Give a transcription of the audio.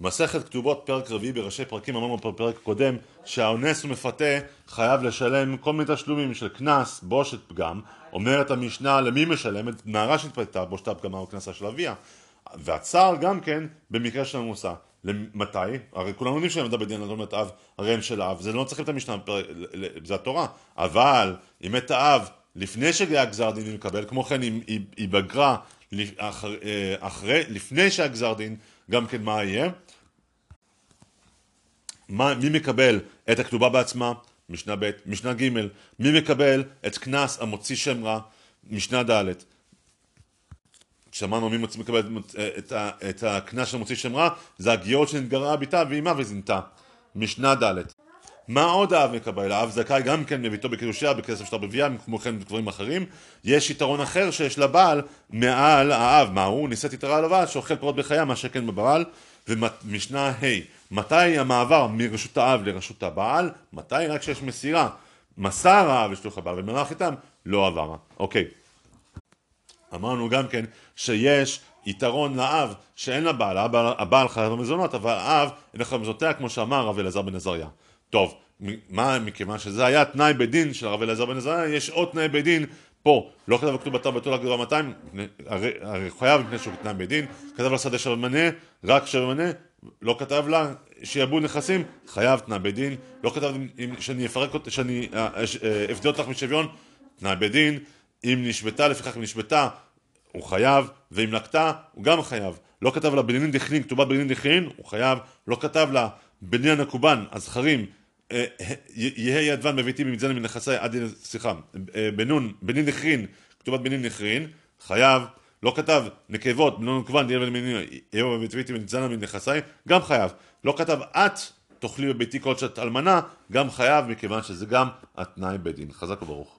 מסכת כתובות פרק רביעי בראשי פרקים אמרנו בפרק הקודם שהאונס ומפתה חייב לשלם כל מיני תשלומים של קנס, בושת פגם. אומרת המשנה למי משלמת? נערה שהתפתתה בושתה פגמה או קנסה של אביה. והצער גם כן במקרה של המוסע למתי? הרי כולנו יודעים שהם בדין על אומרת אב הרי הם של אב. זה לא צריכים את המשנה זה התורה. אבל אם מת האב לפני שהיה גזר דין היא מקבל כמו כן היא בגרה אחרי, לפני שהגזר דין גם כן מה יהיה? מה, מי מקבל את הכתובה בעצמה? משנה ב', משנה ג', מי מקבל את קנס המוציא שם רע? משנה ד', שמענו מי מקבל את, את הקנס המוציא שם רע? זה הגיורת שנתגרה הביתה ואימה וזינתה. משנה ד', מה עוד האב מקבל? האב זכאי גם כן מביתו בקידושיה, בכסף של הרבייה, כמו כן בדברים אחרים. יש יתרון אחר שיש לבעל מעל האב. מה הוא? נישאת יתרה על הבעל שאוכל פירות בחייה, מה שכן בבעל. ומשנה ה' מתי המעבר מרשות האב לרשות הבעל? מתי? רק כשיש מסירה. מסר האב לשלוח הבעל ומלאך איתם, לא עברה. אוקיי. אמרנו גם כן שיש יתרון לאב שאין לבעל, הבעל, חייב במזונות, אבל האב אין לך במזונותיה כמו שאמר רב אלעזר בן עזריה. טוב, מה, מכיוון שזה היה תנאי בדין של הרב אלעזר בן עזריה, יש עוד תנאי בדין. פה, לא כתב הכתוב בתר בתור לגדול 200, הרי, חייב מפני שהוא תנאי בדין, כתב לה שדה שווה מנה, רק שווה מנה, לא כתב לה שיעבוד נכסים, חייב תנאי בדין, לא כתב שאני אפרק אותה, שאני אה, אה, אפדה אותך משוויון, תנאי בדין, אם נשבתה לפיכך נשבתה, הוא חייב, ואם לקטה, הוא גם חייב. לא כתב לה בנין דכרין, כתובת בנין דכרין, הוא חייב, לא כתב לה בנין הקובן, הזכרים, אה, יהא ידבן בביתי במזנה מנכסי עד סליחה, אה, בנון, בנין נחרין, כתובת בנין נחרין, חייב, לא כתב נקבות, בנון נקבן, יהיה בביתי במזנה מנכסי, גם חייב, לא כתב את תאכלי בביתי כל שעת אלמנה, גם חייב מכיוון שזה גם התנאי בדין, חזק וברוך.